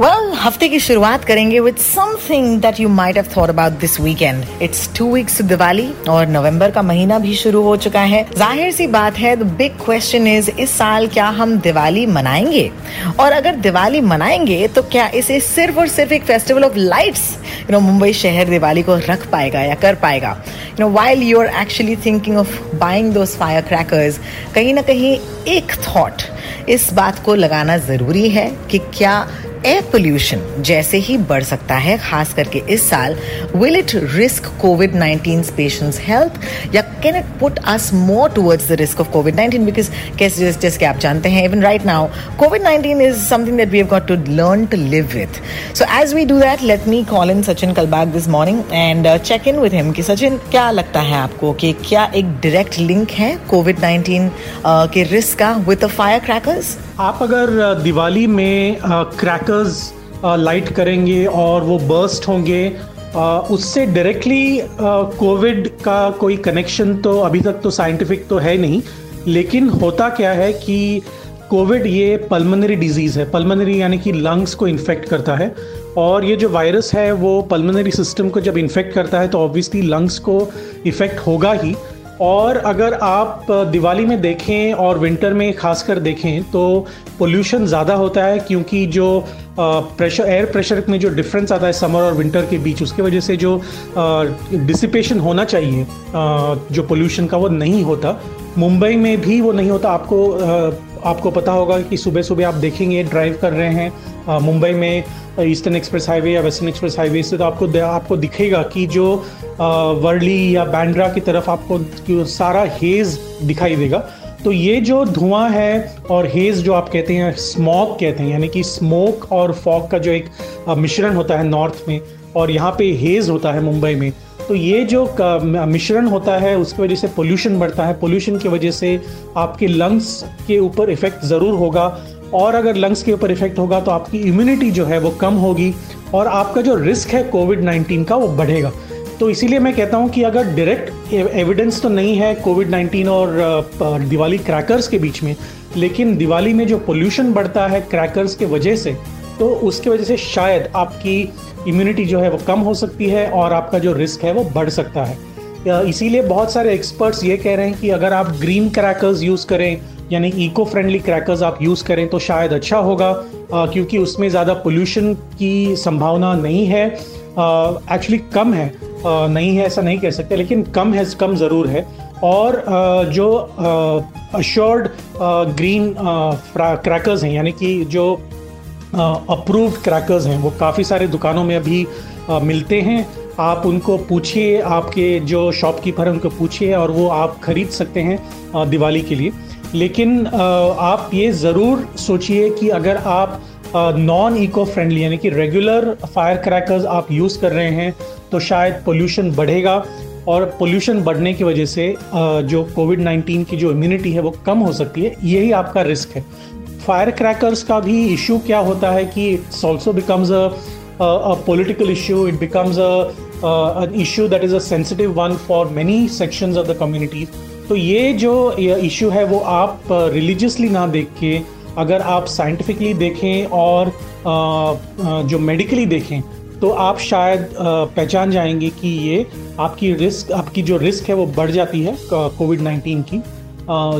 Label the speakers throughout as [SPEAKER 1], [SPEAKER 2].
[SPEAKER 1] Well हफ़्ते की शुरुआत करेंगे with something that you might have thought about this weekend it's two weeks Diwali और नवंबर का महीना भी शुरू हो चुका है. ज़ाहिर सी बात है द बिग क्वेश्चन इज़ इस साल क्या हम दिवाली मनाएँगे? और अगर दिवाली मनाएँगे तो क्या इसे सिर्फ़ और सिर्फ़ एक festival of lights you know Mumbai शहर दिवाली को रख पाएगा या कर पाएगा? You know while you are actually thinking of buying those firecrackers कहीं ना कहीं एक थॉट इस बात को लगाना ज़रूरी है कि क्या एयर पोल्यूशन जैसे ही बढ़ सकता है खास करके इस साल will it risk COVID 19 patients health या can it put us more towards the risk of COVID 19 because कैसे जैसे आप जानते हैं even right now COVID 19 is something that we have got to learn to live with so as we do that let me call in Sachin Kalbag this morning and check in with him कि सचिन क्या लगता है आपको कि क्या एक direct link है Covid 19 uh, के रिस्क का विद द फायर क्रैकर्स
[SPEAKER 2] आप अगर दिवाली में क्रैकर्स लाइट करेंगे और वो बर्स्ट होंगे। उससे डायरेक्टली कोविड का कोई कनेक्शन तो अभी तक तो साइंटिफिक तो है नहीं, लेकिन होता क्या है कि कोविड ये पल्मनरी डिज़ीज़ है। पल्मनरी यानी कि लंग्स को इन्फेक्ट करता है और ये जो वायरस है, वो पल्मनरी सिस्टम को जब इन्फेक्ट करता है तो ऑब्वियसली लंग्स को इफ़ेक्ट होगा ही। और अगर आप दिवाली में देखें और विंटर में खासकर देखें तो पोल्यूशन ज़्यादा होता है क्योंकि जो प्रेशर एयर प्रेशर में जो डिफरेंस आता है समर और विंटर के बीच, उसके वजह से जो डिसिपेशन होना चाहिए जो पोल्यूशन का वो नहीं होता। मुंबई में भी वो नहीं होता, आपको आपको पता होगा कि सुबह सुबह आप देखेंगे ड्राइव कर रहे हैं मुंबई में ईस्टर्न एक्सप्रेस हाईवे या वेस्टर्न एक्सप्रेस हाईवे से तो आपको आपको दिखेगा कि जो वर्ली या बैंड्रा की तरफ़ आपको सारा हेज दिखाई देगा। तो ये जो धुआँ है और हेज जो आप कहते हैं स्मॉक कहते हैं, यानी कि स्मोक और फॉग का जो एक मिश्रण होता है नॉर्थ में, और यहाँ पे हेज होता है मुंबई में तो ये जो मिश्रण होता है, उसकी वजह से पोल्यूशन बढ़ता है। पोल्यूशन की वजह से आपके लंग्स के ऊपर इफ़ेक्ट ज़रूर होगा। और अगर लंग्स के ऊपर इफ़ेक्ट होगा तो आपकी इम्यूनिटी जो है वो कम होगी और आपका जो रिस्क है कोविड 19 का वो बढ़ेगा। तो इसीलिए मैं कहता हूँ कि अगर डायरेक्ट एविडेंस तो नहीं है कोविड 19 और दिवाली क्रैकर्स के बीच में, लेकिन दिवाली में जो पोल्यूशन बढ़ता है क्रैकर्स के वजह से तो उसके वजह से शायद आपकी इम्यूनिटी जो है वो कम हो सकती है और आपका जो रिस्क है वो बढ़ सकता है। इसीलिए बहुत सारे एक्सपर्ट्स ये कह रहे हैं कि अगर आप ग्रीन क्रैकर्स यूज़ करें, यानी इको फ्रेंडली क्रैकर्स आप यूज़ करें तो शायद अच्छा होगा क्योंकि उसमें ज़्यादा पोल्यूशन की संभावना नहीं है। एक्चुअली कम है। नहीं है, ऐसा नहीं कह सकते, लेकिन कम है, कम ज़रूर है। और जो अश्योर्ड ग्रीन क्रैकर्स हैं, यानी कि जो अप्रूव्ड क्रैकर्स हैं। वो काफ़ी सारे दुकानों में अभी आ, मिलते हैं। आप उनको पूछिए आपके जो शॉपकीपर हैं उनको पूछिए और वो आप खरीद सकते हैं दिवाली के लिए। लेकिन आप ये ज़रूर सोचिए कि अगर आप नॉन इको फ्रेंडली यानी कि रेगुलर फायर क्रैकर्स आप यूज़ कर रहे हैं तो शायद पोल्यूशन बढ़ेगा और पोल्यूशन बढ़ने की वजह से जो कोविड 19 की जो इम्यूनिटी है वो कम हो सकती है। यही आपका रिस्क है। फायर क्रैकर्स का भी इशू क्या होता है कि it's also becomes a political issue it becomes a that is a sensitive one for many sections of the communities तो ये जो इशू है, वो आप रिलीजियसली ना देख. के अगर आप साइंटिफिकली देखें और जो मेडिकली देखें तो आप शायद पहचान जाएँगे कि ये आपकी रिस्क आपकी जो रिस्क है, वो बढ़ जाती है कोविड नाइन्टीन की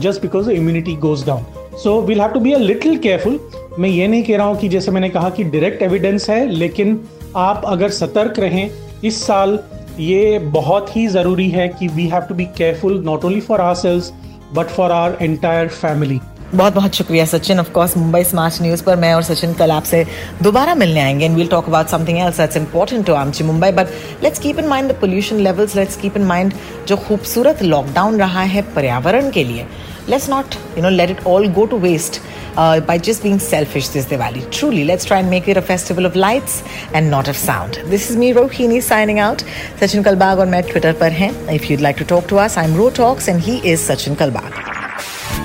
[SPEAKER 2] just because immunity goes down so we'll have to be a little careful मैं ये नहीं कह रहा हूँ कि जैसे मैंने कहा कि डायरेक्ट एविडेंस है, लेकिन आप अगर सतर्क रहें, इस साल ये बहुत ही ज़रूरी है कि we have to be careful not only for ourselves but for our entire family
[SPEAKER 1] बहुत बहुत शुक्रिया, Sachin. Of course Mumbai smart news पर मैं और सचिन कल आपसे दोबारा मिलने आएँगे and we'll talk about something else that's important to आमची Mumbai but let's keep in mind the pollution levels let's keep in mind जो खूबसूरत लॉकडाउन रहा है पर्यावरण के लिए. Let's not you no let it all go to waste by just being selfish this Diwali truly let's try make it a festival of lights and not of sound this is me Rohini signing out Sachin Kalbag और मैं Twitter पर हैं. If you like to talk to us I am Ro talks and he is Sachin Kalbag